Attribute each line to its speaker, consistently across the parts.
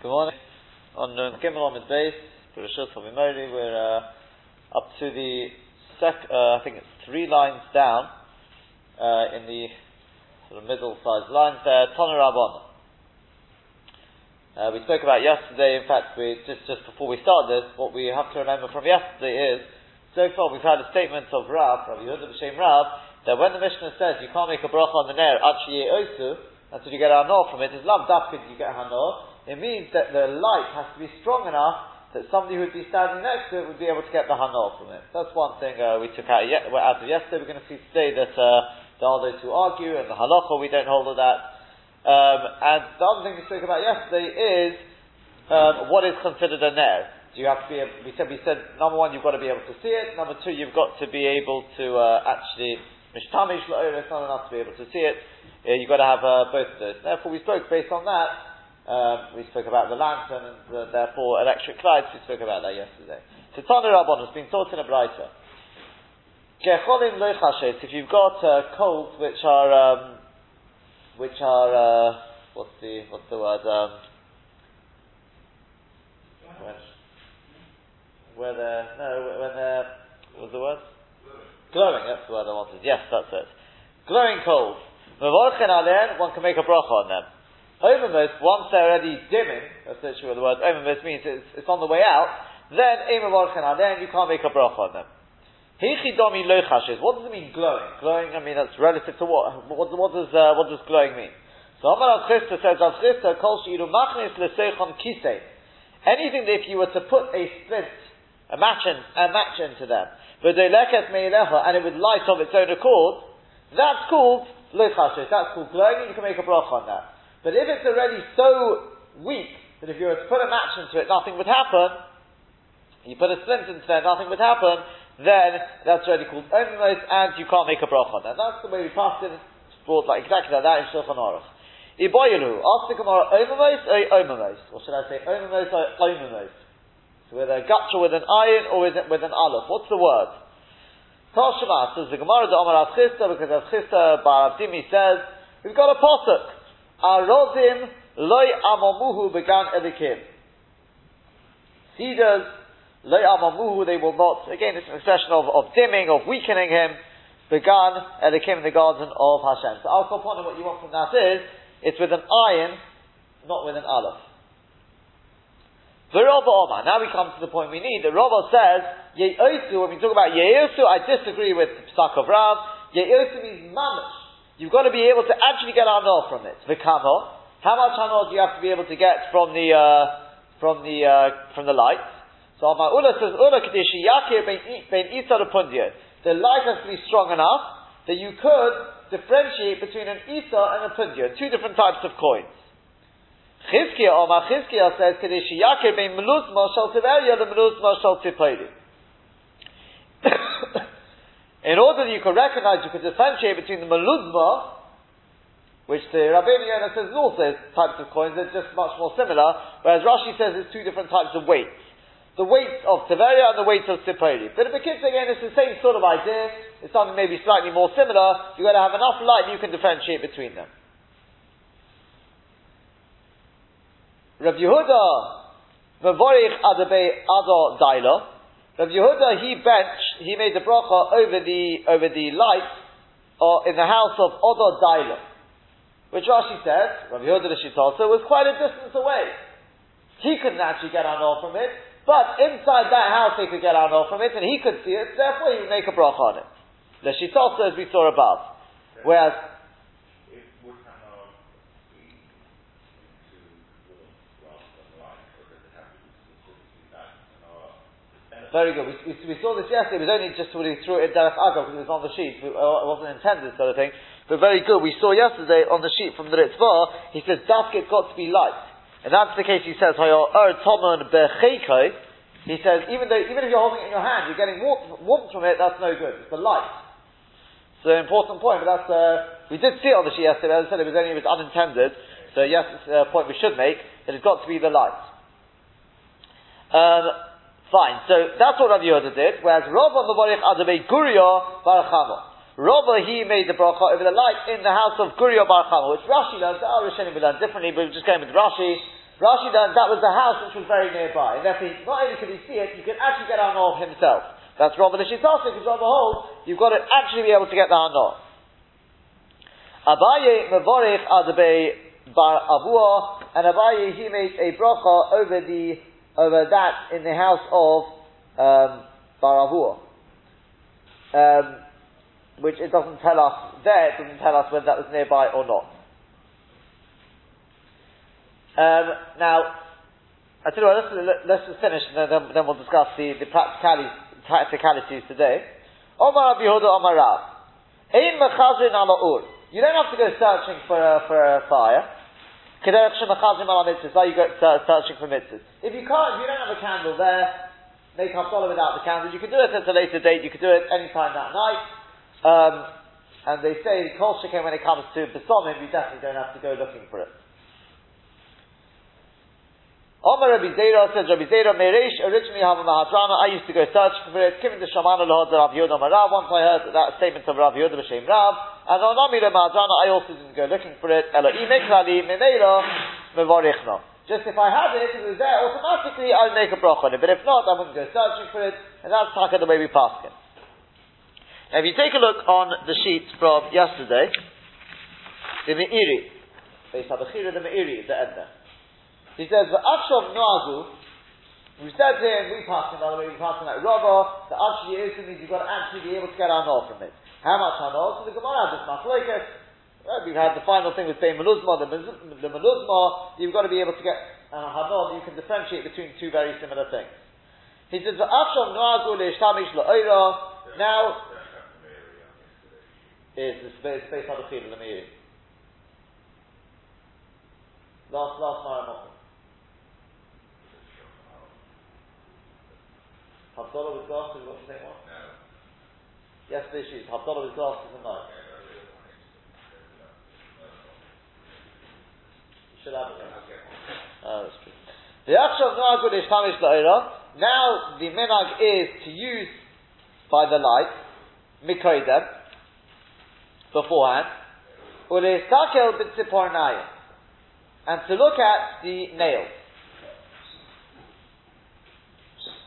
Speaker 1: Good morning. On uh, Gimel Bereshit Chavimori, we're uh, up to the sec, uh, I think it's three lines down uh, in the sort of middle-sized lines there. Toner. Uh, we spoke about yesterday. In fact, we just just before we start this, what we have to remember from yesterday is so far we've had a statement of Rav, Rabbi Yehuda B'Shem Rav, that when the Mishnah says you can't make a bracha on the nair, actually osu, what you get hanor from it. It's love dafka you get hanor. It means that the light has to be strong enough that somebody who would be standing next to it would be able to get the hanor from it. That's one thing uh, we took out, ye- out of yesterday. We're going to see today that uh, there are those who argue, and the halacha we don't hold of that. Um, and the other thing we spoke about yesterday is um, what is considered a ner. Do you have to be? Able, we said we said number one you've got to be able to see it. Number two you've got to be able to uh, actually mishtamish It's not enough to be able to see it. Uh, you've got to have uh, both of those. Therefore, we spoke based on that um, we spoke about the lantern and the, therefore electric lights. We spoke about that yesterday. So Tana Rabban has been taught in a brighter. If you've got uh, colds which are um, which are uh, what's the what's the word um, when, where they're no when they're what was the word glowing that's the word I wanted yes that's it glowing coals one can make a bracha on them Omamos, once they're already dimming, that's literally what the word omamos means, it's, it's on the way out, then then you can't make a bracha on them. Hichidomi lochashes. What does it mean glowing? Glowing, I mean, that's relative to what? What, what does, uh, what does glowing mean? So Amar Chisda says, Av Chisda kol she'iru machnis leseichon kisei. Anything that if you were to put a splint, a match, in, a match into them, and it would light of its own accord, that's called lochashes. That's called glowing, and you can make a bracha on that. But if it's already so weak that if you were to put a match into it, nothing would happen, you put a splint into there, nothing would happen, then that's already called omimos, and you can't make a bracha on that. That's the way we passed it, brought like exactly like that in Shulchan Aruch. Iboyelu, ask the Gemara, omimos or omimos? Or should I say omimos or? So with a gutcha with an iron or with, with an aleph? What's the word? Tashima says the Gemara, the Omar Avchista, because Avchista Bar Abdimi says, we've got a posuk. Arodim loy amamuhu began elikim. Cedars, loy amamuhu, they will not, again, it's an expression of, of dimming, of weakening him, began elikim in the garden of Hashem. So Al Koponim, what you want from that is, it's with an iron, not with an aleph. The Rabba Omar. Now we come to the point we need. The Rabba says, Ye'osu, when we talk about Ye'osu, I disagree with Psak of Rav. Ye'osu means mamish. You've got to be able to actually get hanor from it. V'kamo. How much hanor do you have to be able to get from the uh, from the uh, from the light? So my Ula says Ula Kadeshi Yakir ben Isa The light has to be strong enough that you could differentiate between an Isa and a Pundia, two different types of coins. Chizkiah, Omar Chizkiah says, Kadeshi Yakir ben Meluz Mashal Tiveria, the Meluz Mashal Tzipori. In order that you can recognize, you can differentiate between the maluzma, which the Rabbeinu Yonah says is also types of coins, they're just much more similar, whereas Rashi says it's two different types of weights. The weight of Tiberia and the weight of Sipori. But if it kids again, it's the same sort of idea, it's something maybe slightly more similar, you've got to have enough light you can differentiate between them. Rav Yehuda, Mavorich Adabe Ado Daila, Rav Yehuda, he benched, he made the bracha over the, over the light, or uh, in the house of Odo Daila. Which Rashi says, Rav Yehuda the Shitasa, was quite a distance away. He couldn't actually get off from it, but inside that house he could get off from it, and he could see it, therefore he would make a bracha on it. The Shitasa, as we saw above. Whereas, Very good. We, we, we, saw this yesterday. It was only just when he threw it in Derech Agav because it was on the sheet. It wasn't intended, sort of thing. But very good. We saw yesterday on the sheet from the Ritzvah, he says, Dafka, it's got to be light. And that's the case, he says, Er Tomon. He says, even though, even if you're holding it in your hand, you're getting warmth, from it, that's no good. It's the light. So important point, but that's, uh, we did see it on the sheet yesterday, as I said, it was only, it was unintended. So yes, it's a point we should make, that it's got to be the light. Um, Fine. So that's what Rav Yehuda did. Whereas the Barich Adabei Guria Barachamo. Rav he made the bracha over the light in the house of Guria Barachamo, which Rashi learns. Our Rishonim will learn differently, but we're just going with Rashi. Rashi done, that was the house which was very nearby. And therefore, not only could he see it, you could actually get Hano himself. That's Rabbi Lishitasa, because Rabbi holds, you've got to actually be able to get the Hano. Abaye Mavorich Adabe Bar Avua, and Abaye, he made a bracha over the, over that in the house of, um, Bar Avua. Um, which it doesn't tell us there, it doesn't tell us whether that was nearby or not. Um, now, I tell you what, let's, let's just finish and then, then we'll discuss the, the practicalities, practicalities today. Omar Rabbi Yehuda Omar Rav. Ein. You don't have to go searching for a, for a fire. Kederech shemachazrin ala mitzvahs, you go searching for mitzvahs. If you can't, if you don't have a candle there, make Havdalah without the candles. You can do it at a later date, you can do it any time that night. Um, and they say, Kol Shekin, when it comes to Besomim, you definitely don't have to go looking for it. Omar Rabbi Zera says Rabbi Zera Meresh originally have a Mahadrana. I used to go searching for it. Given the Shamana Lahod Rav Yehuda Marav. Once I heard that statement of Rav Yehuda B'Shem Rav, and on Amira Mahadrana, I also didn't go looking for it. Elohim Eklali Memeira Mevorichna. Just if I had it, if it was there, automatically I would make a bracha on it. But if not, I wouldn't go searching for it, and that's taka the way we pass it. Now, if you take a look on the sheet from yesterday, the Meiri, based on the the Meiri, the end there. He says, the Akshov Noazu, we said here, we passed him, by the way, we passed him like Rava, the actually is means you've got to actually be able to get Hanor from it. How much Hanor? So the Gemara has this Machlokes, right, we've had the final thing with Bein Meluzma, the, the you've got to be able to get uh, Hanor, you can differentiate between two very similar things. He says, the Akshov Noazu le'ishtamish la'oira, now, is the space, space the the Last, last Mara Havdalah with glasses, what's the one? No. Yesterday she's Havdalah with glasses and night. Should have it. Oh, that's true. The Akshav Nagud is Tamish Now the minag is to use by the light, Mikoidem, beforehand, Ulesakel B'tzipornayim, and to look at the nails.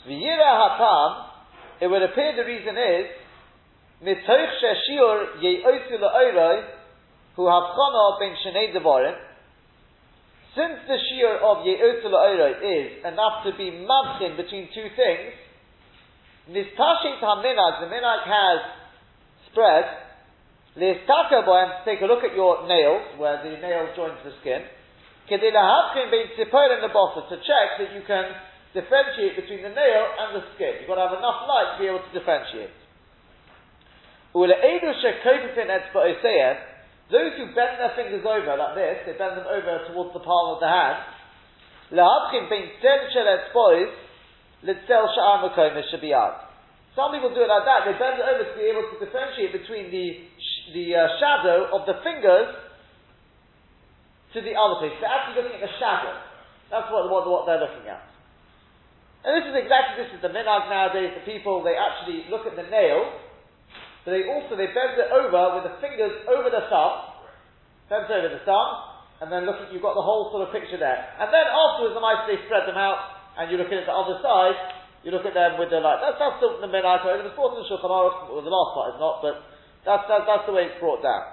Speaker 1: V'yira hatam, it would appear the reason is, mitoich sheshir ye'oisu la'oiroi, who have chana ben shenei devarim, since the shear of ye'oisu la'oiroi is enough to be mabchin between two things, nistashit haminag, the minag has spread, Listaka boy, take a look at your nails, where the nail joins the skin. Kedila hapkin bein tzipor in the to check that you can differentiate between the nail and the skin. You've got to have enough light to be able to differentiate. Those who bend their fingers over like this, they bend them over towards the palm of the hand. Some people do it like that. They bend it over to be able to differentiate between the the uh, shadow of the fingers to the other place. They're actually looking at the shadow. That's what, what, what they're looking at. And this is exactly this is the minhag nowadays. The people they actually look at the nail, but they also they bend it over with the fingers over the thumb, bend over the thumb, and then look at you've got the whole sort of picture there. And then afterwards, the mice they spread them out, and you look at the other side. You look at them with the like that's that's the minhag. It was brought in Shulchan Aruch, well, the last part is not, but that's, that's that's the way it's brought down.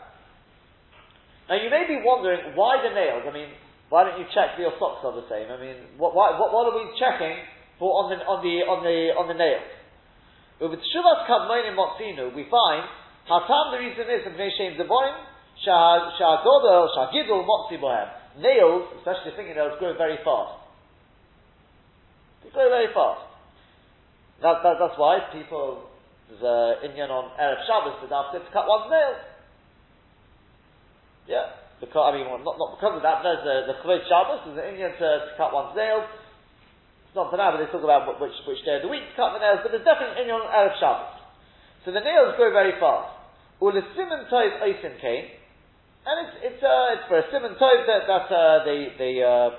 Speaker 1: Now you may be wondering why the nails. I mean, why don't you check that your socks are the same? I mean, what, why, what, what are we checking for on the on the on the on the nails. But with Shuvas Kadmonim Motzinu, we find Hatam the reason is of Neshem Devorim, Shagodol, Shagidol Motzi Bohem. Nails, especially the fingernails, grow very fast. They grow very fast. That, that, that's why people, an Indian on Erev Shabbos that after to cut one's nails. Yeah. Because, I mean, well, not, not because of that, there's the, the Chavod Shabbos, there's an Indian to, to cut one's nails. Not for now, but they talk about which, which day of the week to cut the nails, but there's definitely in on Erev Shabbos. So the nails grow very fast. Ul simon tov oisin came, and it's, it's, uh, it's for a simon tov that, that uh, they, they, uh,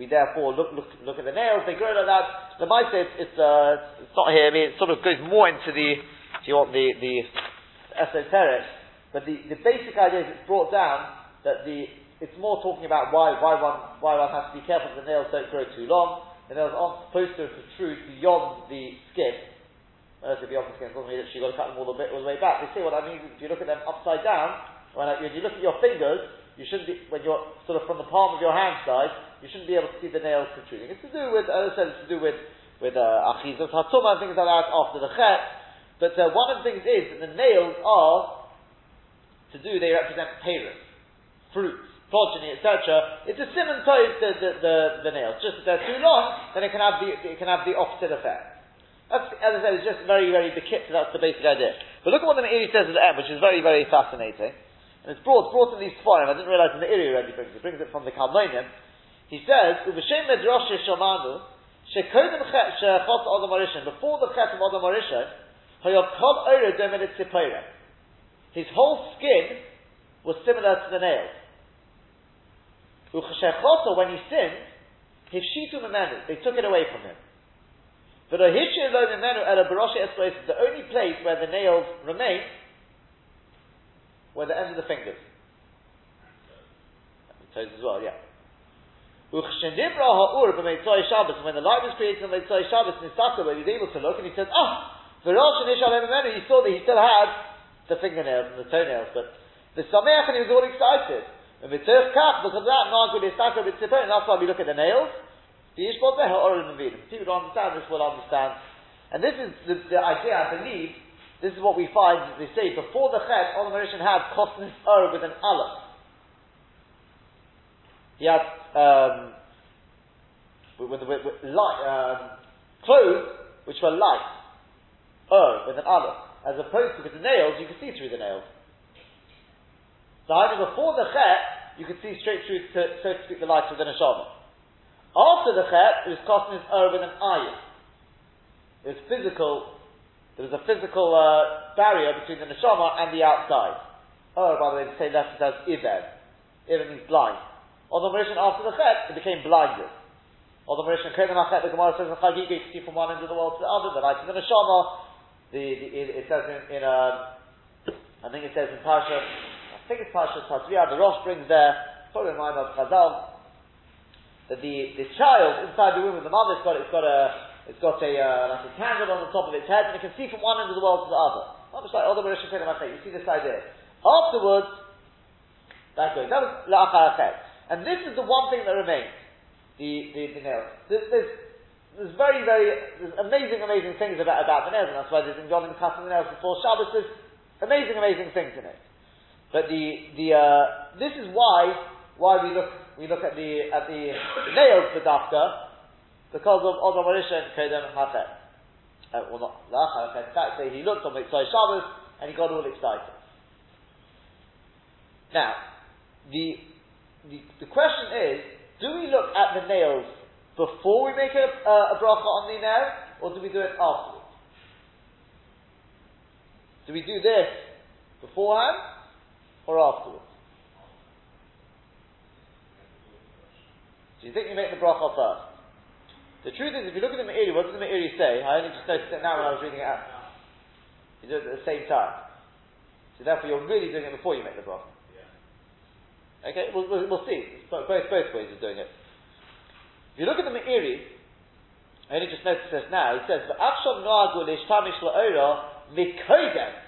Speaker 1: we therefore look, look, look at the nails, they grow like that. The mice, it's, it's, uh, it's not here, I mean, it sort of goes more into the, if you want the, the esoteric, but the, the basic idea is it's brought down that the it's more talking about why, why one, why one has to be careful that the nails don't grow too long. The nails aren't supposed to protrude beyond the skin. Beyond the skin mean that you've got to cut them all the, bit, all the way back. They say what I mean, if you look at them upside down, when, when you look at your fingers, you shouldn't be, when you're sort of from the palm of your hand side, you shouldn't be able to see the nails protruding. It's to do with, as I said, it's to do with, with, uh, achizot, hatumah, and things like that after the chet. But, uh, one of the things is that the nails are, to do, they represent parents, fruits, progeny, etc. It's a simon toes the, the, the, the, nails. Just if they're too long, then it can have the, it can have the opposite effect. That's, as I said, it's just very, very bekitza, that's the basic idea. But look at what the Meiri says at the end, which is very, very fascinating. And it's brought, brought in these Sforim. I didn't realize in the Iri already brings it. brings it from the Kadmonim. He says, Uvashem Medrash Shomanu, Shekodim Shechot Adam Arishan, before the Chet of Adam Arishan, His whole skin was similar to the nails. Ucheshechoto, when he sinned, his shitu memenu, they took it away from him. The only place where the nails remain were the ends of the fingers. The toes as well, yeah. When the light was created on Mitzvah Shabbos, Nisaka, where he was able to look, and he said, ah, Rosh he saw that he still had the fingernails and the toenails, but the Sameach, and he was all excited. And because of that, no one could establish Nagul Nisaka, and that's why we look at the nails. The Yishbot Meher or the People don't understand this will understand. And this is the, the idea, I believe, this is what we find, they say, before the Chet, Olam Rishon had Kosnis Ur with an Aleph. He had, um, with, with, with light, um, clothes which were light, Ur with an Aleph. As opposed to with the nails, you could see through the nails. So either before the Chet, you could see straight through, to, so to speak, the light of the Neshama. After the Chet, it was Kosnis Ur with an Ayin. It was physical there was a physical uh, barrier between the neshama and the outside. Oh, by the way, they say it says Iver. Iver means blind. On the Mauritian after the Chet, it became blinded. On the Mauritian Achet, the Gemara says in Chagiga, you can see from one end of the world to the other, the light of the neshama. The, the, it, it says in, in uh, I think it says in Parsha, think it's Parsha Tazriah, the Rosh brings there, probably in of Chazal, that the, the child inside the womb of the mother, it's got, it's got a, it's got a uh, like a candle on the top of its head, and it can see from one end of the world to the other. Almost like other Marisha You see this idea. Afterwards, that goes. That was la'achar And this is the one thing that remains. The the, the nails. There's, there's, there's very very there's amazing amazing things about about the nails, and that's why there's in John cutting the nails before Shabbos. There's amazing amazing things in it. But the the uh, this is why why we look we look at the at the, nails for dafka because of Odom Arisha and Kedem Hachet. Uh, well, not Lachar Hachet. Fact, he looked on Mitzvah Shabbos and he got all excited. Now, the, the, the question is, do we look at the nails before we make a, uh, a bracha on the nail, or do we do it afterwards? Do we do this beforehand or afterwards? Do you think you make the bracha first? The truth is, if you look at the Meiri, what does the Meiri say? I only just noticed it now when I was reading it out. You do it at the same time. So therefore, you're really doing it before you make the bracha. Yeah. Okay, we'll, we'll, we'll see. Both, both ways of doing it. If you look at the Meiri, I only just noticed this now. He says, "V'afsham noagu leishtamish la'ora mikoidem u'lesacha b'tziparnayim."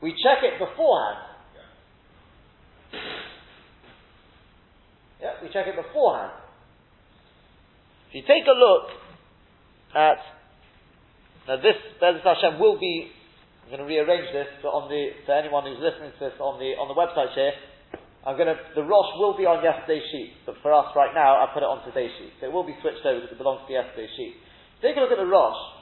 Speaker 1: We check it beforehand. Yeah, we check it beforehand. If you take a look at now this Bezos Hashem will be I'm going to rearrange this but on the for anyone who's listening to this on the on the website here. I'm going to the Rosh will be on yesterday's sheet, but for us right now I put it on today's sheet. So it will be switched over because it belongs to yesterday's sheet. Take a look at the Rosh.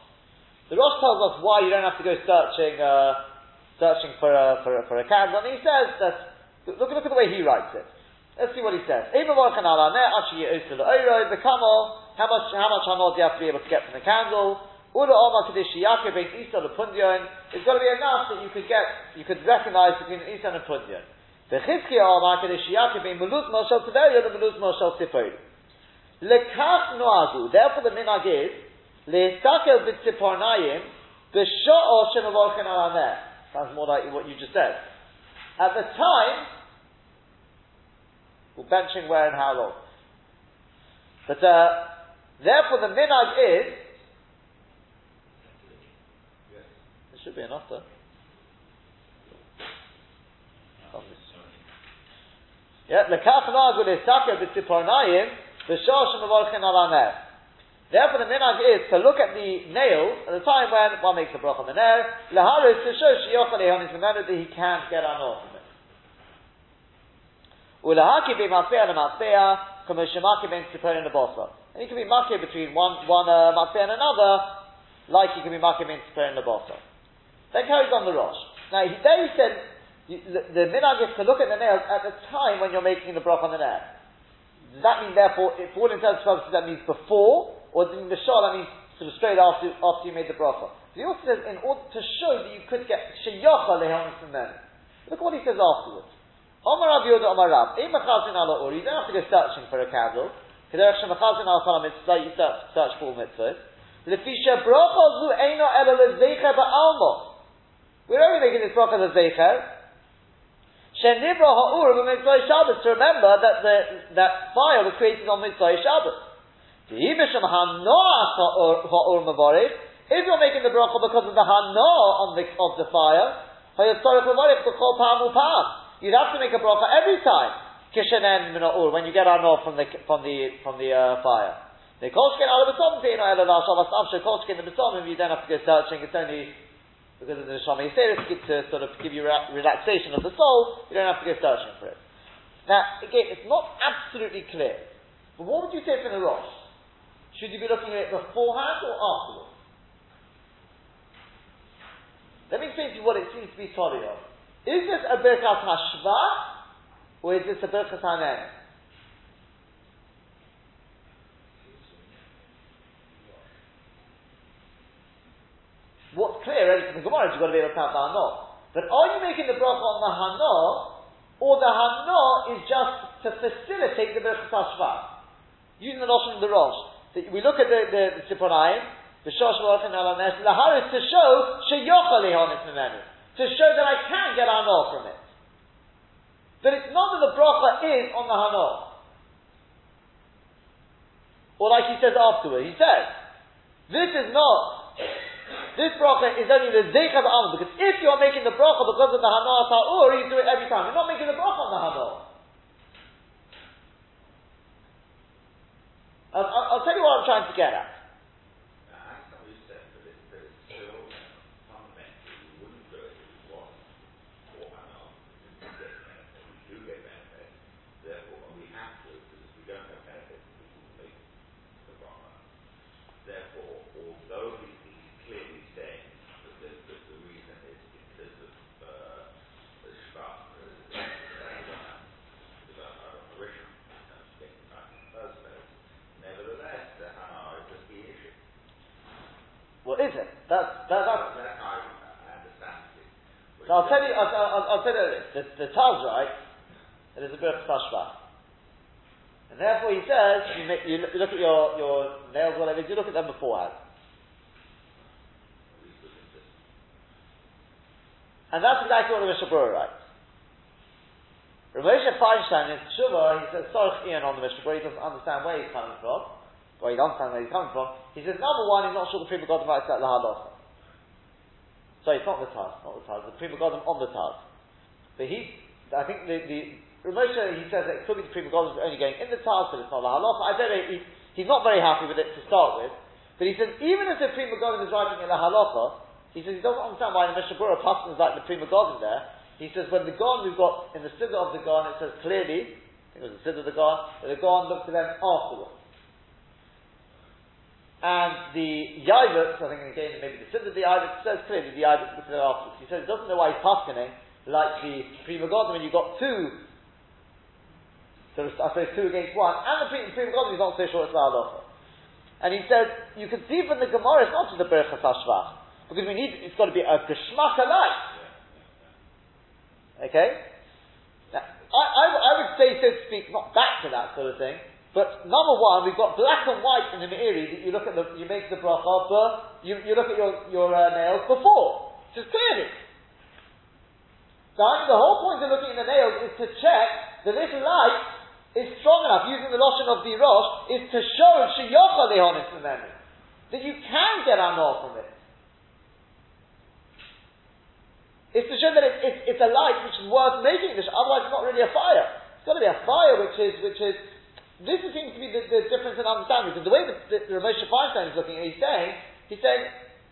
Speaker 1: The Rosh tells us why you don't have to go searching uh, searching for a, for a, for a candle, and he says that look look at the way he writes it. Let's see what he says. How much how much hanol do you have to be able to get from the candle? It's got to be enough that you could get, you could recognize between an Isa and Pundion. The Chizki Omar Kadeshiyake being Moshel Tiberia, the Mulut Moshel Tzipori. Lekach Noagu, therefore the minag is, Le'estakel b'tzipornayim, b'sho'o shemavorchen alameh. Sounds more like what you just said. At the time, we're benching where and how long. But uh, therefore, the minhag is. It should be an though. Yeah, the kafnag with his taka b'tzipornayim, the shosh mevorchin al Therefore, the minhag is to look at the nail at the time when one makes the brach on the nail. Laharis to show shiyochal on his that he can't get on off from it. Ulahaki b'matzea l'matzea, kamishimaki ben tzipor in the bossa. And he can be makir between one one uh, and another, like he can be makir ben tzipor in the bossa. Then carries on the rosh. Now, he, there he said the, the minhag is to look at the nails at the time when you're making the brach on the nail. Does that mean, therefore, if all intents and purposes, that means before, or the shah, I mean, sort of straight after, after you made the bracha? So he also says, in order to show that you could get sheyacha lehonis from them. Look what he says afterwards. Omar Rav Yehuda Omar Rab, Im machazin ala uri, you don't have to go searching for a candle. Kederech shemachazin ala salam mitzvah, you search, search for mitzvahs. Lefisha bracha zu eino ela lezecher ba'almo. We're only making this bracha as zecher, Shenibra ha'ur Shabbos, to remember that the, that fire was created on mitzvah Shabbos. If you're making the bracha because of the hana on the, of the fire, you'd have to make a bracha every time. When you get hana from the, from the, from the uh, fire. The kolshkin ala the you don't have to go searching, it's only because of the Neshama Yisera, to sort of give you relaxation of the soul, you don't have to go searching for it. Now, again, it's not absolutely clear. But what would you say from the Rosh? Should you be looking at it beforehand or afterwards? Let me explain to you what it seems to be Tori of. Is this a Birkat Hashva or is this a Birkat Hanen? what's clear ready from the Gemara you've got to be able to have the Hana. But are you making the bracha on the Hana, or the Hana is just to facilitate the Berachas Hashva? Using the notion of the Rosh. We look at the, the, the Tziponayim, the Shosh Malachim Alanes, Laharis to show Sheyocha Lehonis Memenu. To show that I can get Hana from it. But it's not that the bracha is on the Hana. Or like he says afterward, he says, this is not this bracha is only the zeich of because if you're making the bracha because of the hana ta'ur, you do it every time. You're not making the bracha on the hana. I'll, I'll, tell you what I'm trying to get at. Is it? That's, that, that's, so I'll tell you, I'll, I'll, I'll tell you this. The, the Taz, right, it is a bit of tashbah. And therefore he says, you, make, you, look, at your, your nails, whatever, you look at them beforehand. And that's exactly what the Mishnah Berurah writes. Ramosha Feinstein in Shuvah, he says, sorry, Ian on the Mishnah Berurah, he doesn't understand where he's coming from he doesn't understand where he's coming from. He says, number one, he's not sure the Pri Megadim writes that Lahalocha. Sorry, it's not the Taz, not the Taz, the Pri Megadim on the Taz. But he, I think the, the Ramosha, he says that it could be the Pri Megadim only going in the Taz, but it's not Lahalocha. I don't know, he, he's not very happy with it to start with. But he says, even if the Pri Megadim is writing in the Halacha, he says he doesn't understand why the Mishnah Berurah is like the Pri Megadim there. He says, when the Gon we've got in the Siddur of the Gon, it says clearly, it was the Siddur of the Gon, that the Gon looked to them afterwards. And the Yavuk, I think again maybe the Siddur the Yavuk says clearly the Yavuk was there afterwards. He says he doesn't know why he's paskening like the Pri Megadim when you've got two, so I suppose two against one, and the Pri Megadim is not so sure it's La'alocha. And he says, you can see from the Gemara, it's not just a Berachas Hashvach, because we need, it's got to be a Geshmak alike. Okay? Now, I, I, I would say, so to speak, not to sort of thing, but number one, we've got black and white in the Meiri that you look at the, you make the bracha, but you, you look at your, your uh, nails before, just clearly. So the whole point of looking at the nails is to check that this light is strong enough, using the lotion of the Rosh, is to show Shiyocha Lehonis memory. That you can get Anor from it. It's to show that it, it, it's a light which is worth making this, otherwise it's not really a fire. It's got to be a fire which is, which is, this seems to be the, the difference in understanding, because the way that the, the Ramesh Feinstein is looking at it, he's saying, he's saying,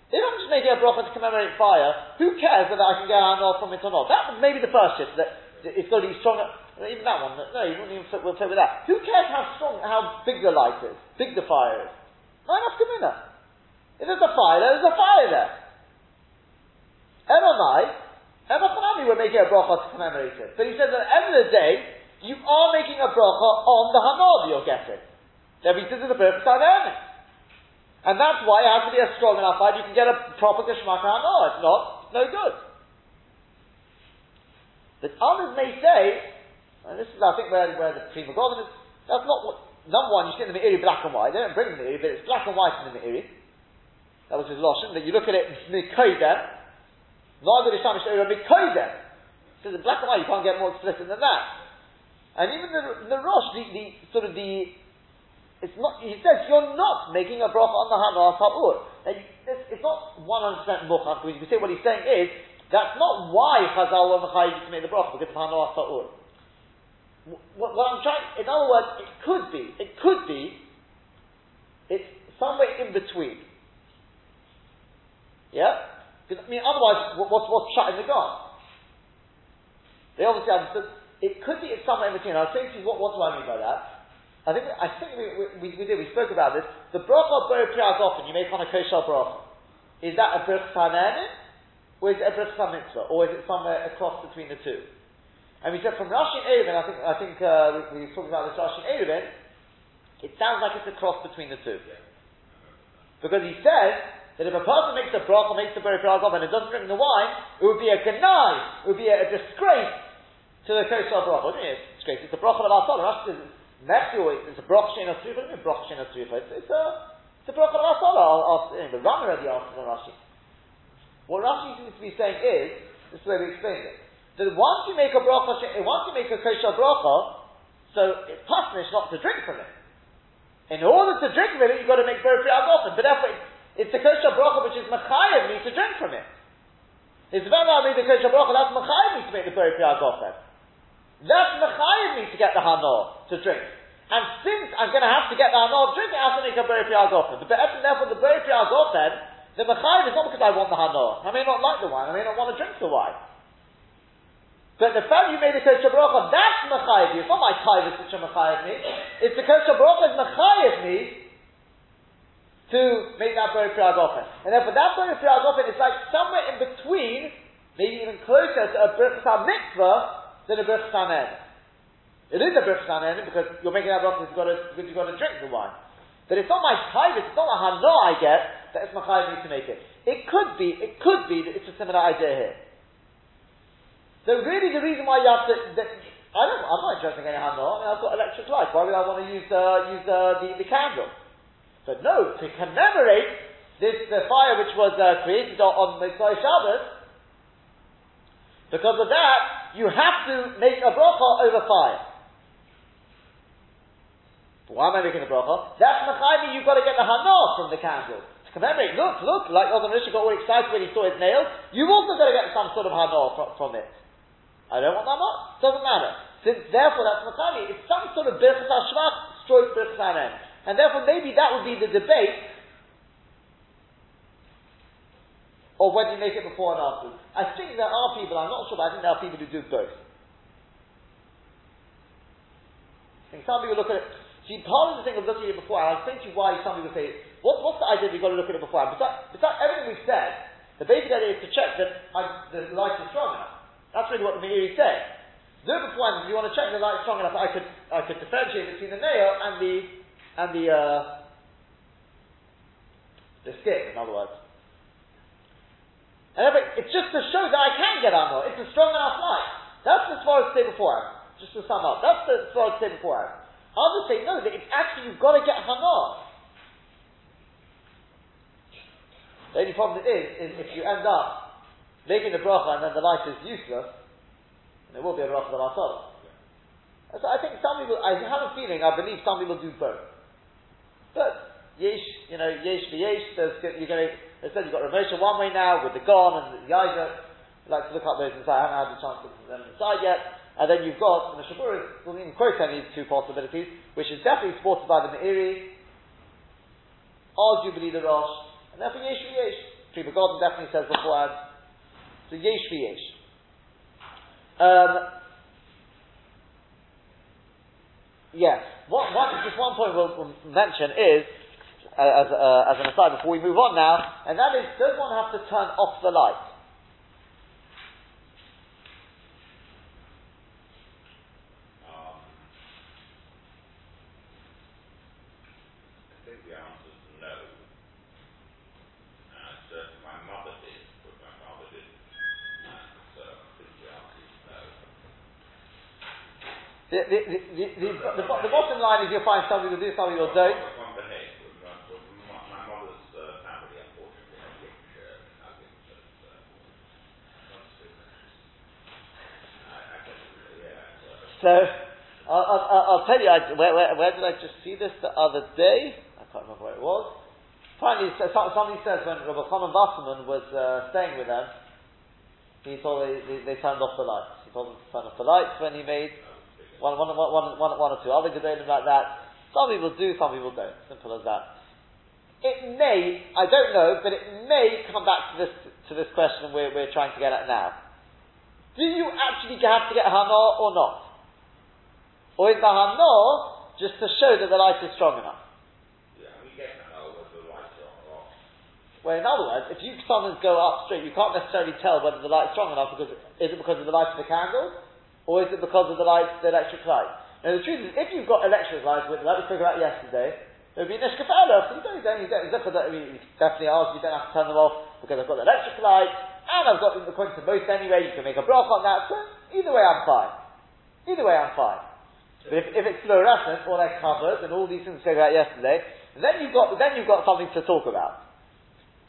Speaker 1: if I'm just making a bracha to commemorate fire, who cares whether I can get Anor from it or not? That was maybe the first shift, that it's got to be stronger. Even that one, no, you wouldn't even fit, we'll fit with that. Who cares how strong, how big the light is, big the fire is? Nine off Kamina. If there's a fire, there's a fire there. Elamai, Emachanami we're making a bracha to commemorate it. But he says at the end of the day, you are making a bracha on the hanor you're getting. There be this is the perfect dynamic. And that's why it has to be a strong enough fire you can get a proper kashmaka hanor. If not, no good. But others may say, and this is, I think, where, where the Pri Megadim is. That's not what. Number one, you see in the Meiri black and white. They don't bring the Meiri, but it's black and white in the Meiri. That was his Lashon. That you look at it, Mikoidem. Neither is Shamish Eira Mikoidem. So in black and white, you can't get more explicit than that. And even the, the Rosh, the, the, sort of the, it's not, he says you're not making a bracha on the Hanar Ta'ur. It's, it's not 100% muchach, because you can say what he's saying is, that's not why Chazal were Mechayiv to make the bracha, because of Hanar Ta'ur what, what, I'm trying, in other words, it could be, it could be, it's somewhere in between. Yeah? Because, I mean, otherwise, what, what's, what's shut in the garden? They obviously understood, it could be it's somewhere in between. I was saying to you, what, what do I mean by that? I think, I think we, we, we did, we spoke about this. The bracha ber often you make on a kos shel bracha. Is that a bracha or is it a bracha mitzvah? Or is it somewhere across between the two? And we said from Rashi and Eruvin, I think, I think uh, we, we talking about this Rashi and Eruvin, it sounds like it's a cross between the two. Because he says that if a person makes a brach or makes a very brach and it doesn't drink the wine, it would be a ganai, it would be a, a disgrace to the kos shel brach. What do you? It's disgrace. It's a brach of Asal. Rashi says Mechio, it's a brach shein asrifa. What do you mean brach shein asrifa? It's, it's a it's a brach of Asal. The Rama already the Rashi. What Rashi seems to be saying is, this is the way we explain it that once you make a bracha, once you make a kos shel bracha, so it's punished not to drink from it. In order to drink from it, you've got to make very often. But therefore, it's the kos shel bracha which is mechayev me to drink from it. It's very the kos shel bracha, that's mechayev me to make the very often. That's mechayev me to get the hanor to drink. And since I'm going to have to get the hanor to drink, I have to make a very often. But therefore, the very often, the mechayev is not because I want the hanor. I may not like the wine. I may not want to drink the wine. But the fact you made the kos shel bracha, that's mechayev you. It's not my tithes which are mechayev me. It's the kosher bracha is mechayev me to make that bari priyagofen. And therefore that bari priyagofen is like somewhere in between, maybe even closer to a brichas mitzvah than a brichas It is a because you're making that bracha because you've got to, drink the wine. But it's not my tithe, it's not a hana I get that it's mechayev me to make it. It could be, it could be that it's a similar idea here. So really the reason why you have to, the, I don't, I'm not interested in any handle, I mean, I've got electric light. why would I want to use, uh, use uh, the, the candle? But no, to commemorate this, the fire which was uh, created on, on Mitzvah Shabbos, because of that, you have to make a bracha over fire. Why am I making a bracha? That's mechayim, you've got to get the hanor from the candle. To commemorate, look, look, like Risha got all excited when he saw his nails, you've also got to get some sort of hanor from, from it. I don't want that much. Doesn't matter. Since therefore that's Makani, it's some sort of Birchas HaShvach, stroke Birchas. And therefore maybe that would be the debate or whether you make it before and after. I think there are people, I'm not sure, but I think there are people who do both. I think some people look at it, see, part of the thing of looking at it before, I'll explain to you why some people say, what, what's the idea you've got to look at it before? Besides, besides everything we've said, the basic idea is to check that the light is strong enough. That's really what the Meiri said. Do it beforehand. You want to check the light is strong enough, I could I could differentiate between the nail and the and the uh, the skin. In other words, and it's just to show that I can get armor. It's a strong enough light. That's far as say beforehand. Just to sum up, that's far as say beforehand. Others say no, that it's actually you've got to get hamar. The only problem is, is if you end up making the bracha and then the light is useless, it will be a bracha of Asara. So I think some people, I have a feeling, I believe some people do both. But, yesh, you know, yesh for yesh, there's, you're going to, instead you've got Ramosha one way now, with the Gon and the Yiva, like to look up those inside, I haven't had the chance to look at them inside yet. And then you've got, the Shabura doesn't even quote any of these two possibilities, which is definitely supported by the Meiri, arguably the Rosh, and therefore yesh yesh. Pri Megadim definitely says beforehand, so yesh yesh. Um, Yes. One, one, just one point we'll, we'll mention is, as, uh, as an aside before we move on now, and that is, does one have to turn off the light? I think the,
Speaker 2: answer's no. Uh my mother did, but my father didn't. So
Speaker 1: the, answer is no. the, the, the, the, bottom line is you'll find some people do, some people don't. So, I'll, I'll, I'll, tell you, I, where, where, where, did I just see this the other day? I can't remember where it was. So, somebody says when Rabbi Chanan Wasserman was uh, staying with them, he told they, they, they, turned off the lights. He told them to turn off the lights when he made one, one, one, one, one or two other debating like that. Some people do, some people don't. Simple as that. It may, I don't know, but it may come back to this to this question we're, we're trying to get at now. Do you actually have to get hana or not? Or is the hana just to show that the light is strong enough? Yeah, we get the hell whether the light's not off. Well, in other words, if you sometimes go up straight, you can't necessarily tell whether the light's strong enough because is it because of the light of the candle, or is it because of the light, the electric light? Now the truth is, if you've got electric lights, like we spoke about yesterday, there would be nishkafala. So you don't, you don't, you don't, you don't, I mean, you definitely ask, you don't have to turn them off because I've got the electric light, and I've got, according to most anyway, you can make a block on that, so either way I'm fine. Either way I'm fine. But if, if it's fluorescent, all that covers, and all these things we spoke about yesterday, then you've got, then you've got something to talk about.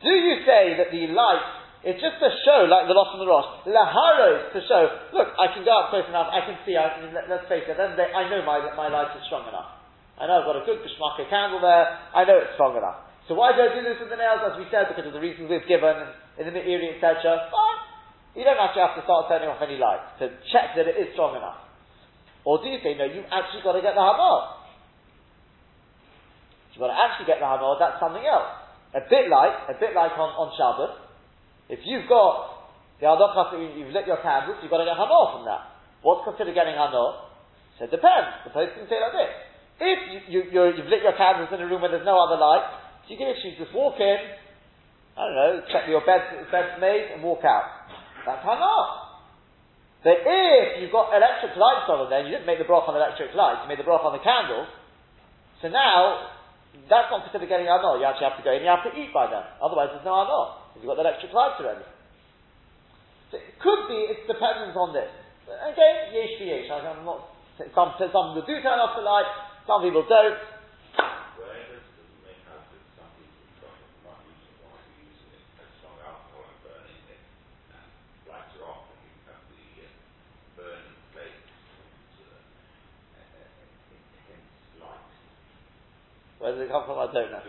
Speaker 1: Do you say that the light it's just to show, like the loss on the Rosh, laharos to show. Look, I can go up close enough. I can see. I, let, us face it. Then I know my my light is strong enough. I know I've got a good geschmacka candle there. I know it's strong enough. So why do I do this with the nails? As we said, because of the reasons we've given in the area, etc. Fine. You don't actually have to start turning off any lights to check that it is strong enough. Or do you say, no, you've actually got to get the hamor? You've got to actually get the hamor, that's something else. A bit like, a bit like on, on Shabbos, if you've got the Adochas, you've lit your candles, you've got to get Hanor from that. What's considered getting Hanor? So it depends. The post can say like this. If you, you, have lit your candles in a room where there's no other light, so you can actually just walk in, I don't know, check your bed, bed's made, and walk out. That's Hanor. But if you've got electric lights on there, you didn't make the broth on the electric lights, you made the broth on the candles, so now, that's not considered getting Hanor. You actually have to go in, you have to eat by then. Otherwise there's no Hanor. You've got the electric lights already. So it could be it's dependent on this. Again, yesh for yesh. I'm not, some, some people do turn off the light, some people don't. Where does it come from? I don't know.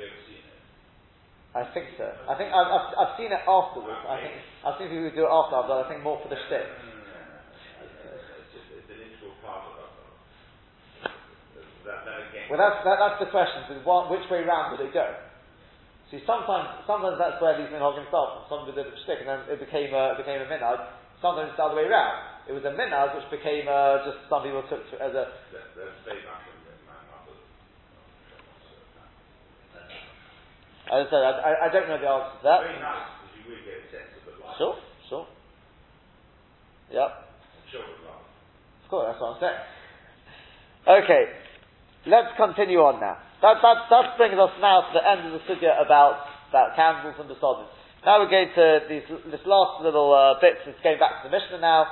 Speaker 1: I think so. I think I've, I've, I've seen it afterwards. I think I've seen people do it after, but I think more for the shtick. Well, that's that, that's the question. So what, which way round did it go? See, sometimes sometimes that's where these minhagim start from. Some did a shtick, and then it became a, it became a minhag. Sometimes it's the other way round. It was a minhag which became uh, just some people took as a. As I said, I, I, don't know the answer to that.
Speaker 2: Very nice, because you would get a sense of the light.
Speaker 1: Sure, sure. Yep.
Speaker 2: Of
Speaker 1: course, that's what I'm saying. Okay, let's continue on now. That, that, that brings us now to the end of the sugya about, about candles and besodim. Now we're going to these, this last little uh, bits, it's going back to the Mishnah now.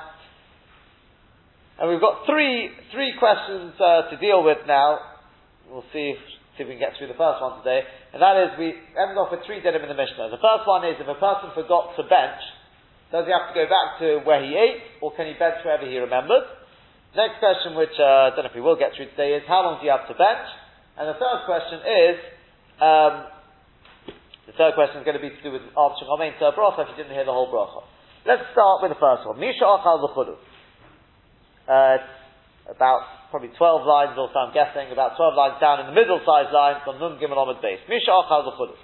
Speaker 1: And we've got three, three questions uh, to deal with now. We'll see see if we can get through the first one today. And that is, we ended off with three dinim in the Mishnah. The first one is, if a person forgot to bench, Does he have to go back to where he ate, or can he bench wherever he remembered? Next question, which uh, I don't know if we will get through today, is how long do you have to bench? And the third question is, um, the third question is going to be to do with answering Amen to a if you didn't hear the whole bracha. Let's start with the first one. Misha achal v'chudu. Uh, about probably 12 lines or so, I'm guessing, about 12 lines down in the middle sized line from Nun Gimel Omid base. Misha achal v'chudu.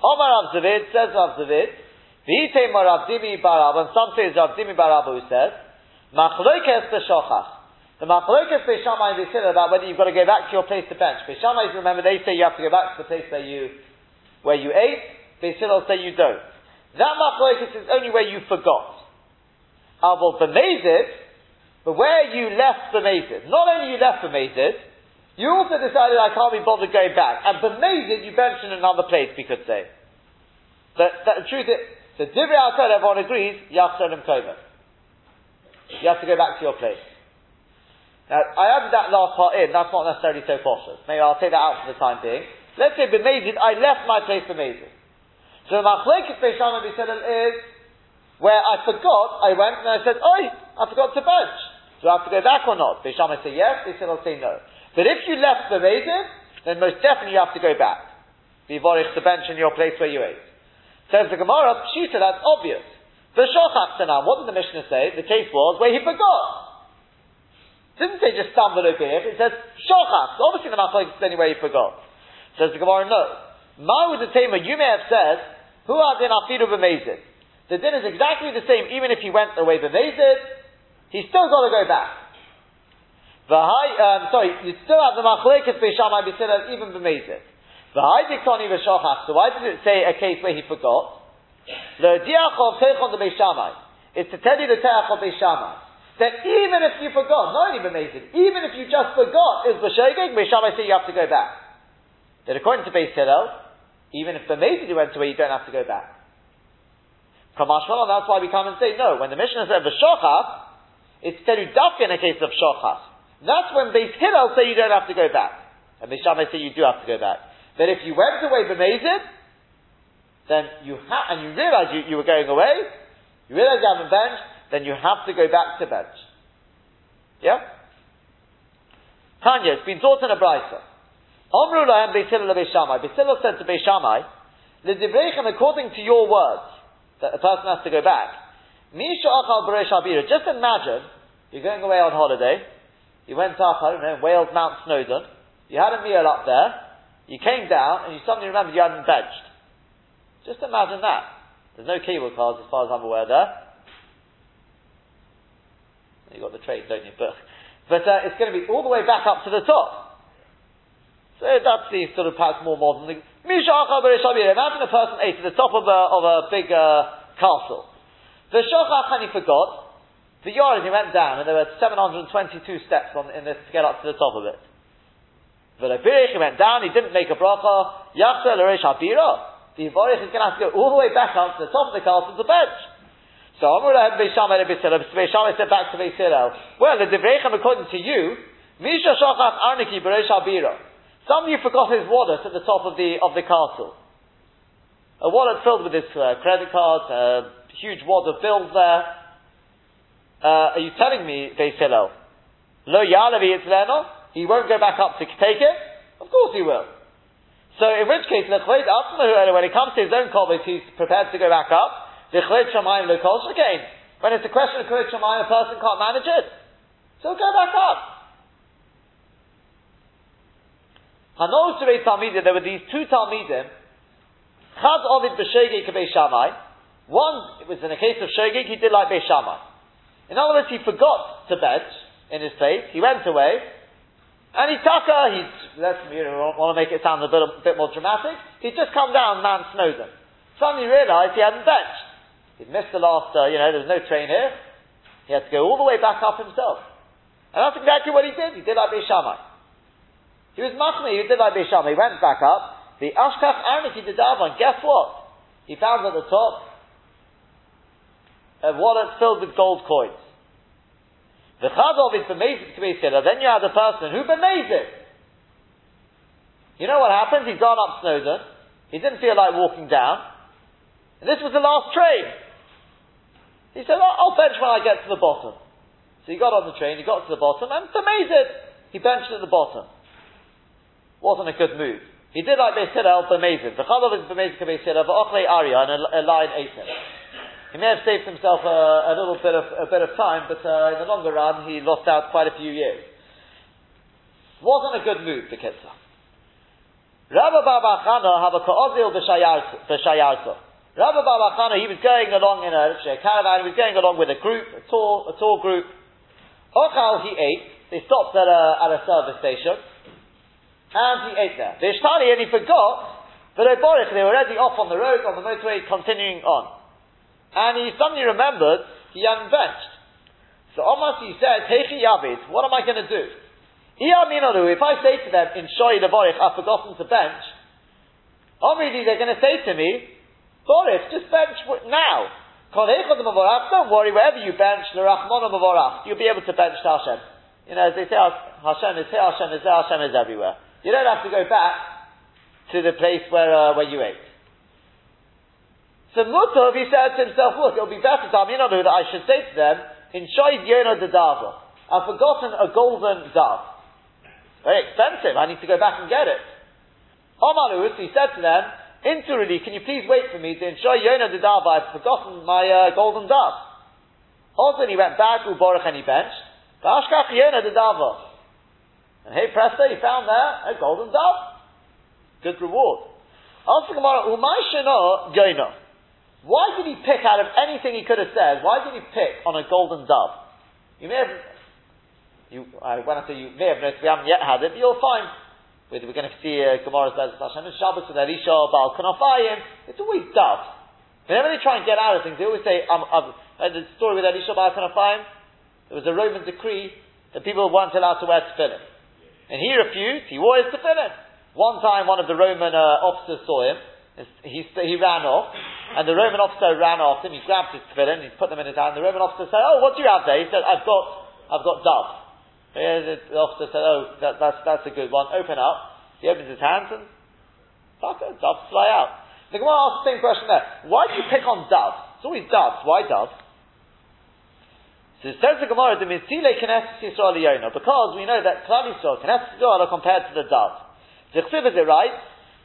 Speaker 1: Omar Rav Zavid, says Rav Zavid, V'ite Rav Dimi Barab, and some say it's Rav Dimi Barab who says, Machlokes b'shochach. The machlokes b'shamai and b'sila about whether you've got to go back to your place to bench. B'shamai, remember, they say you have to go back to the place where you, where you ate. B'sila say you don't. That machlokes is only where you forgot. Avol b'mezid, but where you left b'mezid, not only you left b'mezid, you also decided I can't be bothered going back. And b'mezid, you mentioned another place, we could say. But, the truth is, the divrei outside, everyone agrees, yachzonim kova. You have to go back to your place. Now, I added that last part in, that's not necessarily so cautious. Maybe I'll take that out for the time being. Let's say b'mezid, I left my place b'mezid. So the Machlekes Beisham and is where I forgot, I went and I said, Oi, I forgot to bench. Do I have to go back or not? Beisham say yes, they said I'll say no. But if you left the Maiden, then most definitely you have to go back. Be vorich the bench in your place where you ate. Says the Gemara, Pshita, that's obvious. The Shochach what did the Mishnah say? The case was where he forgot. Didn't say just stumble over here, it says Shochach. Obviously the Machlekes is anywhere he forgot. Says the Gemara, no. Ma with the Tamer, you may have said, who are din afidu b'mezid? The din is exactly the same, even if he went away b'mezid, he's still got to go back. V'hai, um, sorry, you still have the machlekes b'shamai b'silel even b'mezid. V'hai diktoni v'shochach. So why did it say a case where he forgot? The diachov teichon the b'shamai. It's to tell you the teach of b'shamai. That even if you forgot, not only b'mezid, even if you just forgot is b'shegeg, b'shamai say you have to go back. That according to Beis Hillel, even if the Bemezid you went away, you don't have to go back. Kamashmalan, that's why we come and say, no, when the Mishnah said V'shochach, it's teru dafka in a case of shochach. That's when Beis Hillel say you don't have to go back. And Beis Shammai say you do have to go back. But if you went away Bemezid, then you ha- and you realize you, you were going away, you realize you haven't benched, then you have to go back to bench. Yeah? Tanya, it's been taught in a brisa. Omru lahem Beis Hillel Beis Shammai. Beis Hillel said to Beis Shammai, L'divreichem, according to your words, that a person has to go back, Misha achal b'reish. Just imagine, you're going away on holiday, you went up, I don't know, Wales, Mount Snowdon, you had a meal up there, you came down, and you suddenly remembered you hadn't benched. Just imagine that. There's no cable cars as far as I'm aware there. You've got the train, don't you? But, but uh, it's going to be all the way back up to the top. So that's the sort of perhaps more modern. Imagine a person ate at the top of a, of a big uh, castle. The shochach and he forgot. The he went down and there were 722 steps on, in this to get up to the top of it. The Rebirich, he went down, he didn't make a bracha. Yachsa l'reish habira. The Yivarich is going to have to go all the way back up to the top of the castle to the bench. So Amrullah Beishamai Beishamai said back to Beisilel, well, the Divreichem according to you, Misha Shachach Arniki Bereish Habira. Somebody forgot his wallet at the top of the, of the castle. A wallet filled with his uh, credit cards, a huge wad of bills there. Uh, are you telling me, Beis Hillel, Lo Yalavi Itzleno? He won't go back up to take it? Of course he will. So in which case, when it comes to his own kovis, he's prepared to go back up. again. When it's a question of Chayt Shamayim, a person can't manage it. So go back up. Hanos Rei Talmidim, there were these two Talmidim, Chaz Ovid B'Shegeg K'Bei Shammai. One, it was in a case of Shegeg, he did like Bei Shammai. In other words, he forgot to bench in his place, he went away, and he taka, he, let's, you know, want to make it sound a bit, a bit more dramatic, he'd just come down Mount Snowdon. Suddenly realized he hadn't benched. He'd missed the last, uh, you know, there was no train here. He had to go all the way back up himself. And that's exactly what he did. He did like Bei Shammai. He was machmir, he did like Beisham, he went back up. The Ashkach Arniki did Davan, guess what? He found at the top a wallet filled with gold coins. The Chadov is bemazed to be Then you have the person who it. You know what happens? He's gone up Snowdon. He didn't feel like walking down. And this was the last train. He said, oh, I'll bench when I get to the bottom. So he got on the train, he got to the bottom, and amazing, he benched at the bottom. Wasn't a good move. He did like Beis Hillel b'mezid. The chalav is b'mezid Beis Hillel, v'ochlei arya, and a, a lion ate him. He may have saved himself a, a little bit of a bit of time, but uh, in the longer run, he lost out quite a few years. Wasn't a good move, the Kitzah. Rabbi Baba Chana have a ka'ozil. Rabbi Baba Chana, he was going along in a, a caravan, he was going along with a group, a tall, a group. Ochal he ate, they stopped at a, at a service station and he ate there. The Ishtali, and he forgot that Oborich, they were already off on the road, on the motorway, continuing on. And he suddenly remembered he hadn't benched. So almost he said, Heichi Yavid, what am I going to do? If I say to them, in Shoy Levorich, I've forgotten to bench, obviously they're going to say to me, Borich, just bench now. Don't worry, wherever you bench, you'll be able to bench to Hashem. You know, as they say, Hashem is here, Hashem is there, Hashem is everywhere. You don't have to go back to the place where, uh, where you ate. So Mutov, he said to himself, look, it'll be better to know that I should say to them, in Shoid Yona Dadava, I've forgotten a golden dove. Very expensive, I need to go back and get it. Omalus, he said to them, Interally, can you please wait for me to enjoy Yona Dadava, I've forgotten my uh, golden dove. Also, he went back, to Uborach, and he benched. Ashkach Yona Dadava. And hey presto, he found there a golden dove. Good reward. The Gemara, Umay Yono. Why did he pick out of anything he could have said? Why did he pick on a golden dove? You may have, you, uh, when I say you may have noticed, we haven't yet had it, but you'll find, we're, we're going to see uh, Gemara's Bez Hashem and Shabbos with Elisha, Baal Kanafayim, it's always doves. Whenever they try and get out of things, they always say, um, um, the story with Elisha, Baal Kanafayim, there was a Roman decree that people weren't allowed to wear tefillin. And he refused, he wore his tefillin. One time one of the Roman uh, officers saw him, he, he ran off, and the Roman officer ran after him, he grabbed his tefillin, he put them in his hand, the Roman officer said, oh, what do you have there? He said, I've got, I've got dove. The officer said, oh, that, that's, that's a good one, open up. He opens his hands and, fuck it, doves fly out. The Gemara asks the same question there. Why do you pick on doves? It's always doves. Why doves? So it says the Gemara, the Mitzile Knesset Yisrael Yona, because we know that Klal Yisrael, Knesset Yisrael are compared to the dove. The Chsiv is it right?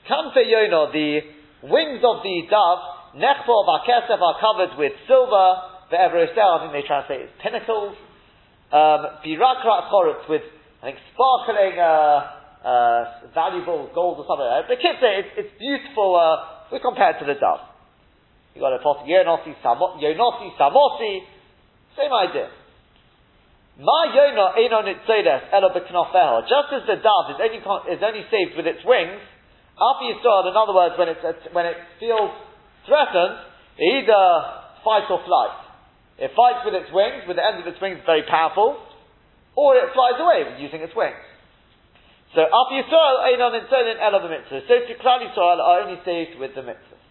Speaker 1: Kanfe Yona, the wings of the dove, Nechpo of are covered with silver, the Everestel, I think they translate as pinnacles, um, Birakrat Chorutz with, I think, sparkling, uh, uh, valuable gold or something. Uh, the kids say it's, it's beautiful, uh, compared to the dove. You got a pot Yonosi Samosi, same idea. Ma yona eno nitzedes elo beknofeho. Just as the dove is only, is only saved with its wings, after you start, in other words, when, when it feels threatened, it either fights or flies. It fights with its wings, with the end of its wings very powerful, or it flies away using its wings. So after Yisrael, Einon and Sonin Elo the mitzvah. So to Klal Yisrael are only saved with the mitzvah.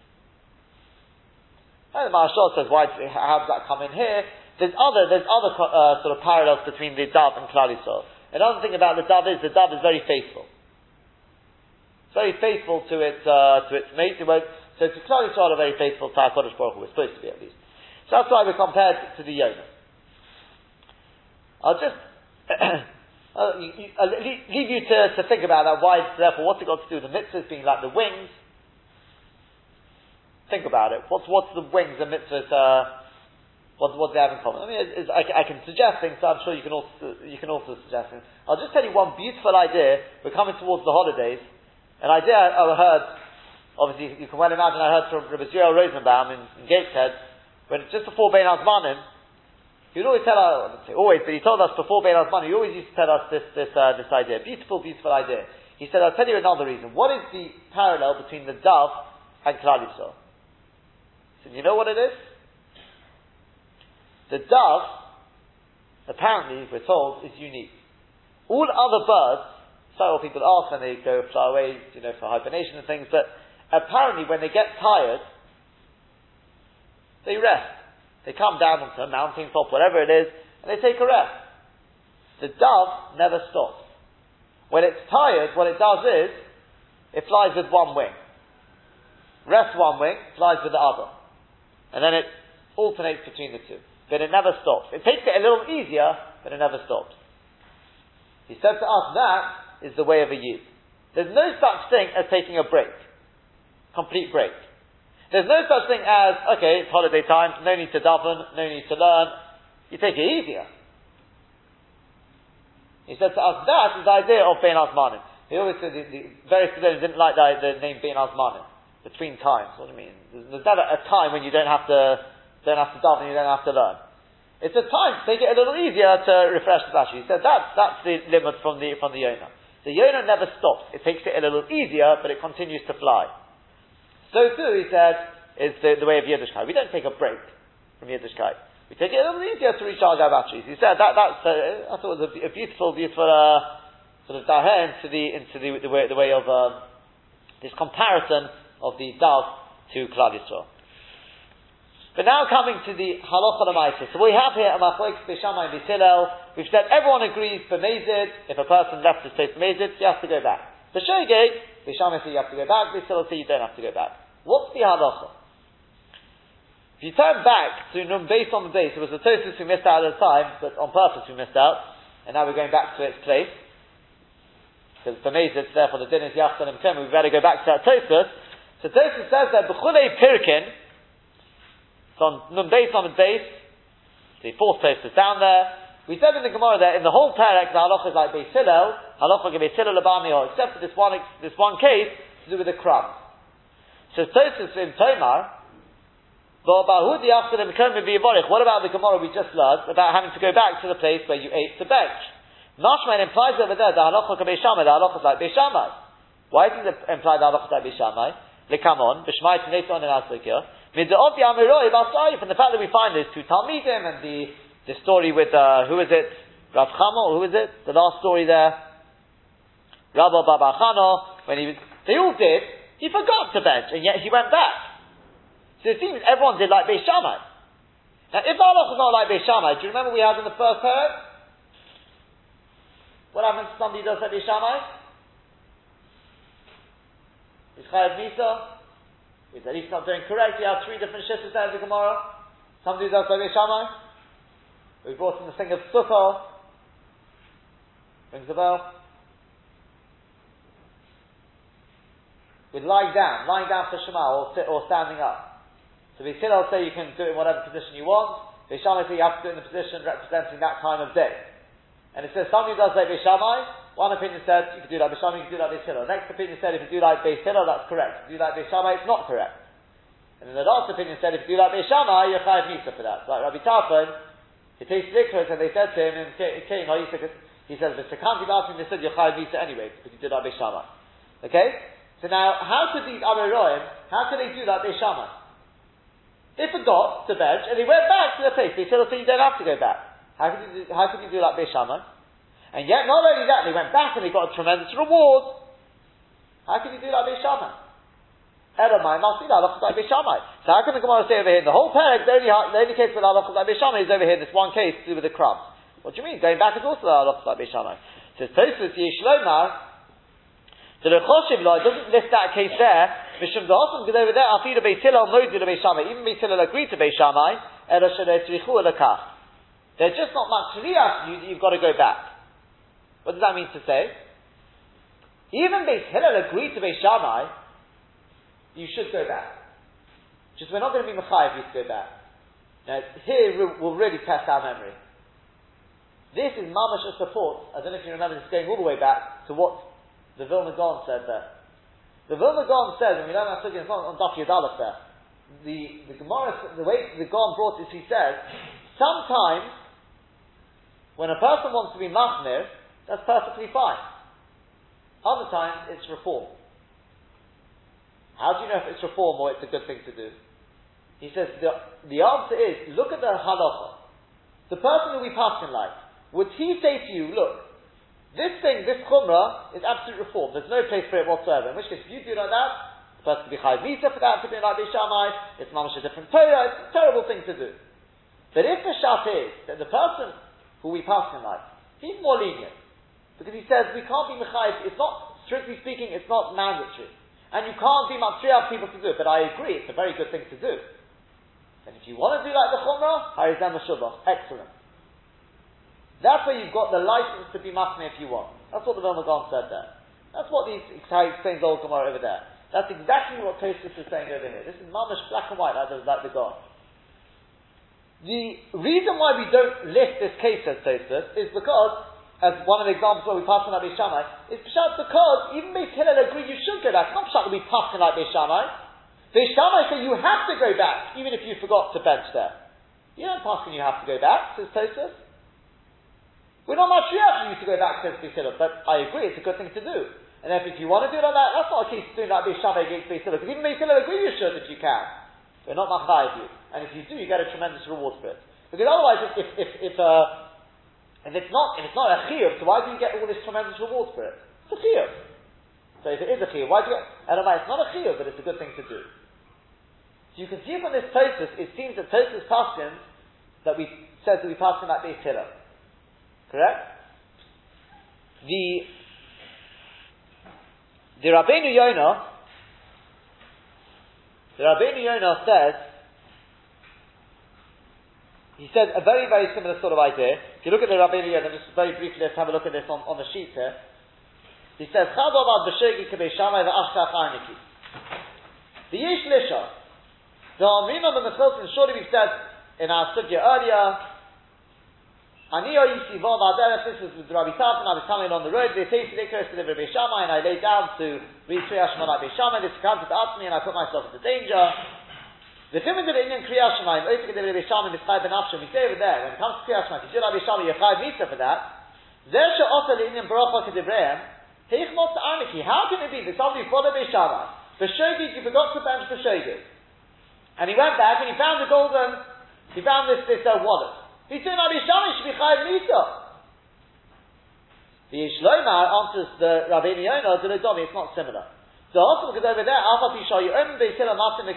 Speaker 1: And the Marshal says, why, how does that come in here? There's other, there's other uh, sort of parallels between the dove and Klal Yisrael. Another thing about the dove is the dove is very faithful. It's very faithful to its uh, to its mate. Won't, so Yisrael are very faithful to HaKadosh Baruch Hu. Supposed to be at least. So that's why we're compared to the Yonah. I'll just uh, you, you, I'll leave you to, to think about that. Why, therefore, what's it got to do with the mitzvahs being like the wings? Think about it. What's what's the wings and mitzvahs? Uh, what, what they have in common? I mean, it's, it's, I, I, can suggest things, so I'm sure you can also you can also suggest things. I'll just tell you one beautiful idea. We're coming towards the holidays. An idea I, I heard, obviously you can well imagine, I heard from Rabbi Zuriel Rosenbaum in, in Gateshead, when just before Bein Azmanim, he would always tell us, always, but he told us before Bein Azmanim, he always used to tell us this, this, uh, this idea. Beautiful, beautiful idea. He said, I'll tell you another reason. What is the parallel between the dove and Klal Yisrael? So you know what it is? The dove, apparently, we're told, is unique. All other birds, people ask when they go fly away, you know, for hibernation and things, but apparently when they get tired, they rest. They come down onto a mountain top, whatever it is, and they take a rest. The dove never stops. When it's tired, what it does is, it flies with one wing. Rests one wing, flies with the other. And then it alternates between the two. but it never stops. It takes it a little easier, but it never stops. He said to us that is the way of a youth. There's no such thing as taking a break. Complete break. There's no such thing as, okay, it's holiday time, no need to daven, no need to learn. You take it easier. He said to us, that is the idea of Bein Azmanim. He always said the, the various students didn't like the, the name Bein Azmanim. Between times. What do you mean? There's, there's never a time when you don't have to, don't have to daven, you don't have to learn. It's a time to take it a little easier to refresh the battery. He said that's, that's the limit from the, from the Yonah. The Yonah never stops. It takes it a little easier, but it continues to fly. So too, he said, is the, the way of Yiddishkeit. We don't take a break from Yiddishkeit. We take it a little easier to recharge our batteries. He said that that's uh, I thought was a, a beautiful, beautiful uh, sort of daher into the into the, the way the way of um, this comparison of the dove to Klal. But now coming to the halacha lemaisa. So we have here a machlokes b'shamay b'tilel. We've said everyone agrees b'mezid. If a person left his place b'mezid, you have to go back. The shogeg b'shamay says you have to go back. B'tilel says you don't have to go back. What's the halacha? If you turn back to Num based on the base, it was the Tosfos we missed out at the time, but on purpose we missed out, and now we're going back to its place. Because for b'mezid, therefore the din is yachtan and we better go back to that Tosfos. So Tosfos says that b'chulei pirkin on Nun Beis on Beis, the fourth post is down there. We said in the Gemara that in the whole parak, the halacha is like Beis Hillel, halacha Beis Hillel Labamiho, except for this one, this one case to do with the crumbs. So Tosfos in Tomar, what about the Gemara we just learned about having to go back to the place where you ate the bench? Nashman implies over there the halacha Beishamai, the halacha is like Beishamai. Why does it imply that the halacha is like Beishamai? Lekamon, Bishmai Tneton and Aslikya. From the fact that we find these two Talmidim and the, the story with, uh, who is it? Rav Chamo, who is it? The last story there. Rabbi Baba Chano, when he was, they all did, he forgot to bench, and yet he went back. So it seems everyone did like Beis. Now, if Allah was not like Beis do you remember we had in the first parak? What happens if somebody does like Beis? Is Chayav Misa? Is that he's not doing correct. You have three different shittas there in the Gemara. Somebody does like Shammai. We brought in the thing of Sukkah. Rings a bell. With lying down, lying down for Shema or, or standing up. So we still say you can do it in whatever position you want. Beishamai say you have to do it in the position representing that time of day. And it says somebody does like Beishamai, one opinion said you could do like Bishama, you could do like Beis. Next opinion said if you do like Beis that's correct. If you do like Beis it's not correct. And then the last opinion said if you do like Beis you're chayav nisa for that. Like Rabbi Tarfon, he takes Likros and they said to him in King, he says, the Sekanti Basim, they said you're chayav nisa anyway, because you did like Beis. Okay? So now, how could these Amoraim, how could they do that Beis? They forgot to bench and they went back to the place. They said, so you don't have to go back. How could you do, how could you do that Beis? And yet, not only that, they went back and they got a tremendous reward. How can you do that Beis Shammai? Elamai, Masila, Halachas like Beis Shammai. So how can the Gemara say over here, the whole parak, the only, the only case with Halachas like Beis Shammai is over here, this one case to do with the crumbs. What do you mean? Going back is also Halachas like Beis Shammai. Says Tosfos Yishlomar, so the Choshev law doesn't list that case there. Mishum Dahosam, because over there, Afida Beis Hillel Modu to Beis Shammai, even Hillel agreed to Beis Shammai, Ela Shalei Tzrichu Elakach. There's just not much Riyah you, you've got to go back. What does that mean to say? Even Beis Hillel agreed to Beis Shammai, you should go back. Just we're not going to be Machayev you to go back. Now, here we'll really test our memory. This is mamash support. I don't know if you remember this going all the way back to what the Vilna Gaon said there. The Vilna Gaon says, and we learn that on, on Daf Yudalef there, the, the Gemara, the way the Gaon brought this, he says, sometimes when a person wants to be machmir, that's perfectly fine. Other times, it's reform. How do you know if it's reform or it's a good thing to do? He says the, the answer is look at the halacha. The person who we pass in life, would he say to you, look, this thing, this chumrah, is absolute reform. There's no place for it whatsoever. In which case, if you do like that, the person to be chayiv visa for that, to be like Bishamai, it's mamash a different Torah, it's a terrible thing to do. But if the shat is that the person who we pass in life, he's more lenient. Because he says we can't be mechayiv. It's not strictly speaking. It's not mandatory, and you can't be matriach people to do it. But I agree, it's a very good thing to do. And if you want to do like the Chumrah, Harizem Shubach. Excellent. That's where you've got the license to be Machmir if you want. That's what the Vilna Gaon said there. That's what these, explains Old Gemara over there. That's exactly what Tosfos is saying over here. This is mamish black and white, like the, like the God. The reason why we don't list this case, says Tosfos, is because, as one of the examples where we pass on like Shammai, is because even Beis Hillel agree you should go back. It's not Pshat that we pass like Beis Shammai. Shammai say you have to go back, even if you forgot to bench there. You don't pass you have to go back, says Tosfos. We're not much you to go back to Beis Hillel, but I agree, it's a good thing to do. And if, if you want to do it like that, that's not a case of doing like Beis against Beis Hillel, because even Beis Hillel agree you should if you can. We're not machayv you. And if you do, you get a tremendous reward for it. Because otherwise, if, if, if, uh, if it's not, if it's not a chiyuv, so why do you get all this tremendous reward for it? It's a chiyuv. So if it is a chiyuv, why do you Elamai, it's not a chiyuv, but it's a good thing to do. So you can see from this Tosfos, it seems that Tosfos Paskins, that we says that we pass him like Beis Hillel. Correct? The the Rabbeinu Yonah, the Rabbeinu Yonah says, he says a very, very similar sort of idea. If you look at the Rabbeinu Yonah, just very briefly, let's have a look at this on, on the sheet here. He says. The Yish Lisha, the Amrina and the Chilton, surely we've said in our sugya earlier, Ani Yisiva Vaderech, this was with Rabbi Tarfon, I was coming on the road, they say to the curse to the Rabbi Shammai, and I lay down to read Kriya Shema like Shammai, this comes to me, and I put myself into danger. The the Indian Kriya Shema, and opening the Rabbi Shammai, this Chai Ben Afshim, we say over there, when it comes to Kriya Shema, if you do Rabbi Shammai, you're Chai Misa for that. Zer She'ota Indian Baruch HaKedivreim, Heich Mot Arniki, how can it be that somebody followed Rabbi the B'Shogig, you forgot to bench B'Shogig. And he went back, and he found the golden, he found this, this uh, wallet. He's saying Rabbi Shammai should be chayav misa. The Yishlomar answers the Rabbeinu Yonah, Dilodomi, it's not similar. So also because over there, Alpha Pisha, you own Beis Hillel Masim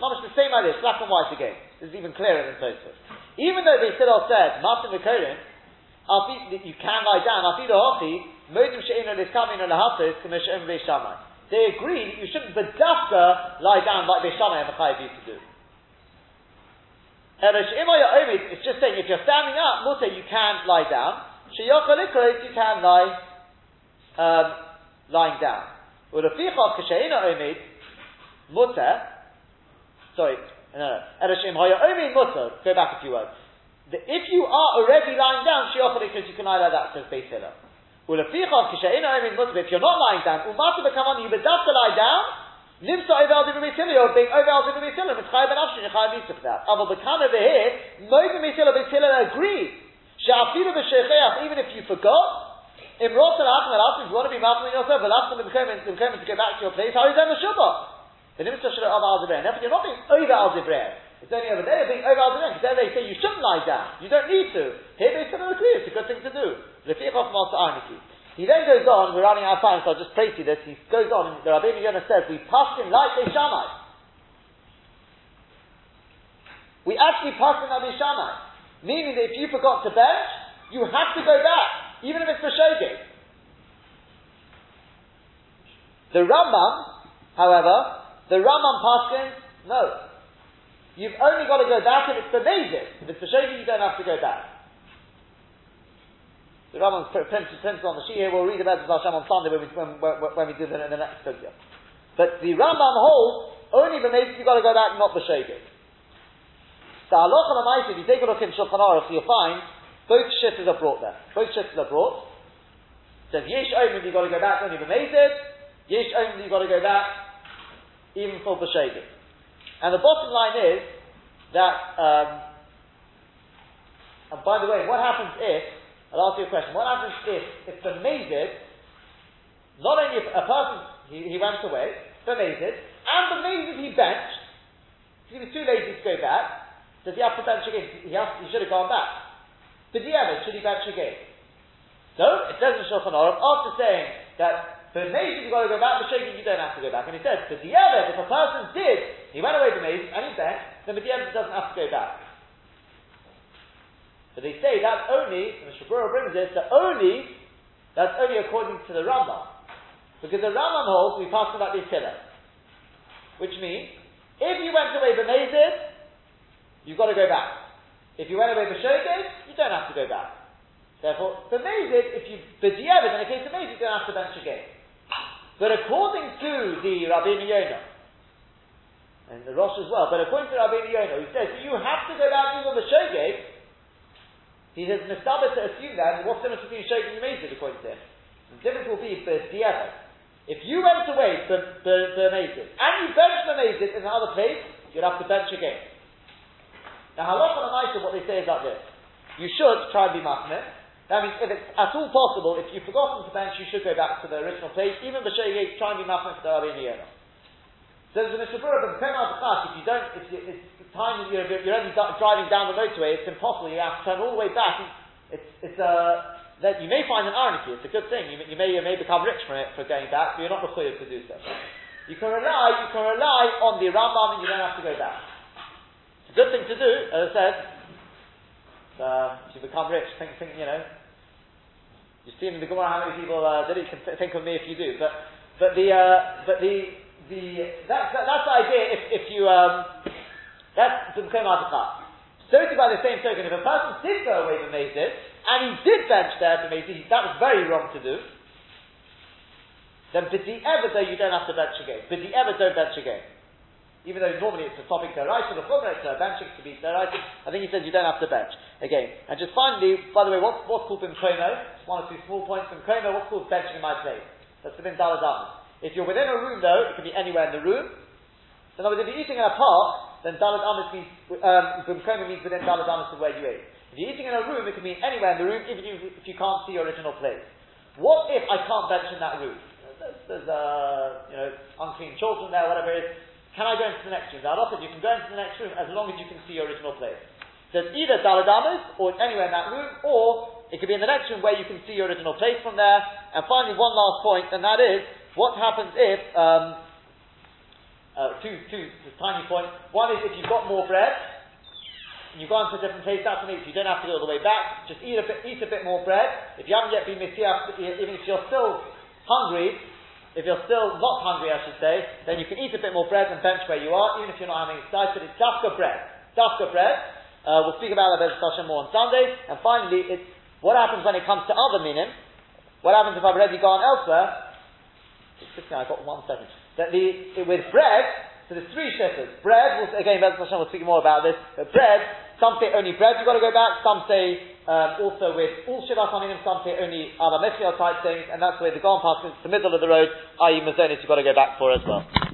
Speaker 1: Much the same idea, black and white again. This is even clearer than Tosfos. Even though Beis Hillel said, Masim Mekolim, you can lie down, Afido Hochi, Modim She'ino Liskamin Lahatos, Kamish Om They agree that you shouldn't bedafka lie down like Beis Shammai and Mechayiv used to do. It's just saying if you're standing up, mutter, you can lie down. Sheyochalikros, you can lie um, lying down. Ulafichov kasheina omid, mutter, sorry, no, Ereshim hoya omid mutter, go back a few words. The, if you are already lying down, sheyochalikros, you can lie like that, says Beis Hillel. If you're not lying down, umata become on you bedaf to lie down, Nimsa over al divin mitzilio, being divin mitzilio, it's chayav ben afshin, chayav yisuf for that. Aval bekan over here, moed mitzilio mitzilio agree. Sha'afilu b'shecheach, even if you forgot, im rotzen ha'achim al if you want to be malchim yourself, b'kemen to go back to your place, how is that meshubah? The nimsa shelo over al divin. Therefore, you're not being over al. It's only over there you're being over al because there they say you shouldn't lie down. You don't need to. Here they still oh, agree, it's a good thing to do. He then goes on, we're running out of time, so I'll just pray to this. He goes on, the Rabbi Yonah says, we passed him like a Shammai. We actually passed like a Shammai. Meaning that if you forgot to bench, you have to go back, even if it's for Shogeg. The Rambam, however, the Rambam Paskins, no. You've only got to go back if it's the for If it's for Shogeg, you don't have to go back. The Rambam's printed on the here. We'll read about this Hashem on Sunday when we, when, when, we do the, in the next video. But the Rambam holds only the mates you've got to go back, not the shogeg. The halacha if you take a look in Shulchan Aruch, you'll find both shittas are brought there. Both shittas are brought. It says yesh omen you've got to go back only the mated. Yesh omen you've got to go back even for shogeg. And the bottom line is that. Um, and by the way, what happens if I'll ask you a question. What happens if, if the mazid, not only a person, he, he went away, the mazid, and the mazid he benched, he was too lazy to go back, does he have to bench again? He, has, he should have gone back. But the other, should he bench again? So, it says in Shulchan Aruch, after saying that for mazid you've got to go back, but shaking you don't have to go back. And he says, for the other, if a person did, he went away to mazid and he benched, then the other doesn't have to go back. So they say that's only, and the Shabura brings this, that only, that's only according to the Rambam. Because the Rambam holds, we pass about this pillar. Which means, if you went away b'mezid, you've got to go back. If you went away b'shogeg, you don't have to go back. Therefore, b'mezid, if you b'diavad, in the case of mezid, you don't have to bench again. But according to the Rabbi Yonah, and the Rosh as well, but according to Rabbi Yonah, he says you have to go back even b'shogeg. He says Mistabah to assume that. What's the difference between shogeg and mezid according to him? The difference will be b'diavad. If you went away the the, the mezid and you benched the mezid in another place, you'd have to bench again. Now, halacha and what they say is like this: you should try and be machmir. That means if it's at all possible, if you've forgotten to bench, you should go back to the original place. Even b'shayei, try and be machmir for the Rabbi Yonah. Says the Mishnah Berurah, but if you don't, if you, it's time you're, you're only driving down the motorway, it's impossible. You have to turn all the way back. It's, it's a uh, that you may find an irony. It's a good thing. You, you, may you may become rich from it for going back, but you're not required to do so. You can rely you can rely on the Rambam, and you don't have to go back. It's a good thing to do, as I said. Uh, to become rich, think, think you know, you see in the Gemara how many people uh, did it. You can th- think of me if you do. But but the uh, but the the that, that, that's the idea. If if you um, that's the Mekom So by the same token, if a person did go away from Mezid and he did bench there for Mezid, that was very wrong to do. Then b'di ever though you don't have to bench again. B'di ever don't bench again even though normally it's a topic to write, the chumrah, it's benching to be writing, I think he says you don't have to bench. Again. And just finally, by the way, what's, what's called bimkomo? One or two small points. Bimkomo, what's called benching in my place? That's within daladam. If you're within a room though, it can be anywhere in the room. So in other words, if you're eating in a park, then dalad means, um, bimkomo means within dalad of where you ate. If you're eating in a room, it can mean anywhere in the room, even if you can't see your original place. What if I can't bench in that room? There's, there's uh, you know, unclean children there, whatever it is. Can I go into the next room? The halacha, you can go into the next room as long as you can see your original place. So it's either daladamas or anywhere in that room, or it could be in the next room where you can see your original place from there. And finally, one last point, and that is what happens if um, uh, two, two tiny points. One is if you've got more bread, and you've gone to a different place, that's amazing. You don't have to go all the way back. Just eat a bit, eat a bit more bread. If you haven't yet been misiach, even if you're still hungry, if you're still not hungry, I should say, then you can eat a bit more bread and bench where you are, even if you're not having excited. It's dafka bread. Dafka bread. Uh, we'll speak about that Hashem more on Sunday. And finally, it's what happens when it comes to other minim. What happens if I've already gone elsewhere? I've got one second. That the, with bread, so there's three shepherds. Bread, we'll, again, Bez Hashem will speak more about this. But bread, some say only bread you've got to go back, some say um, also with all Shiva Taminim, some say only Ala type things, and that's where the Gaon pass is the middle of the road, i.e. Mazonis you've got to go back for as well.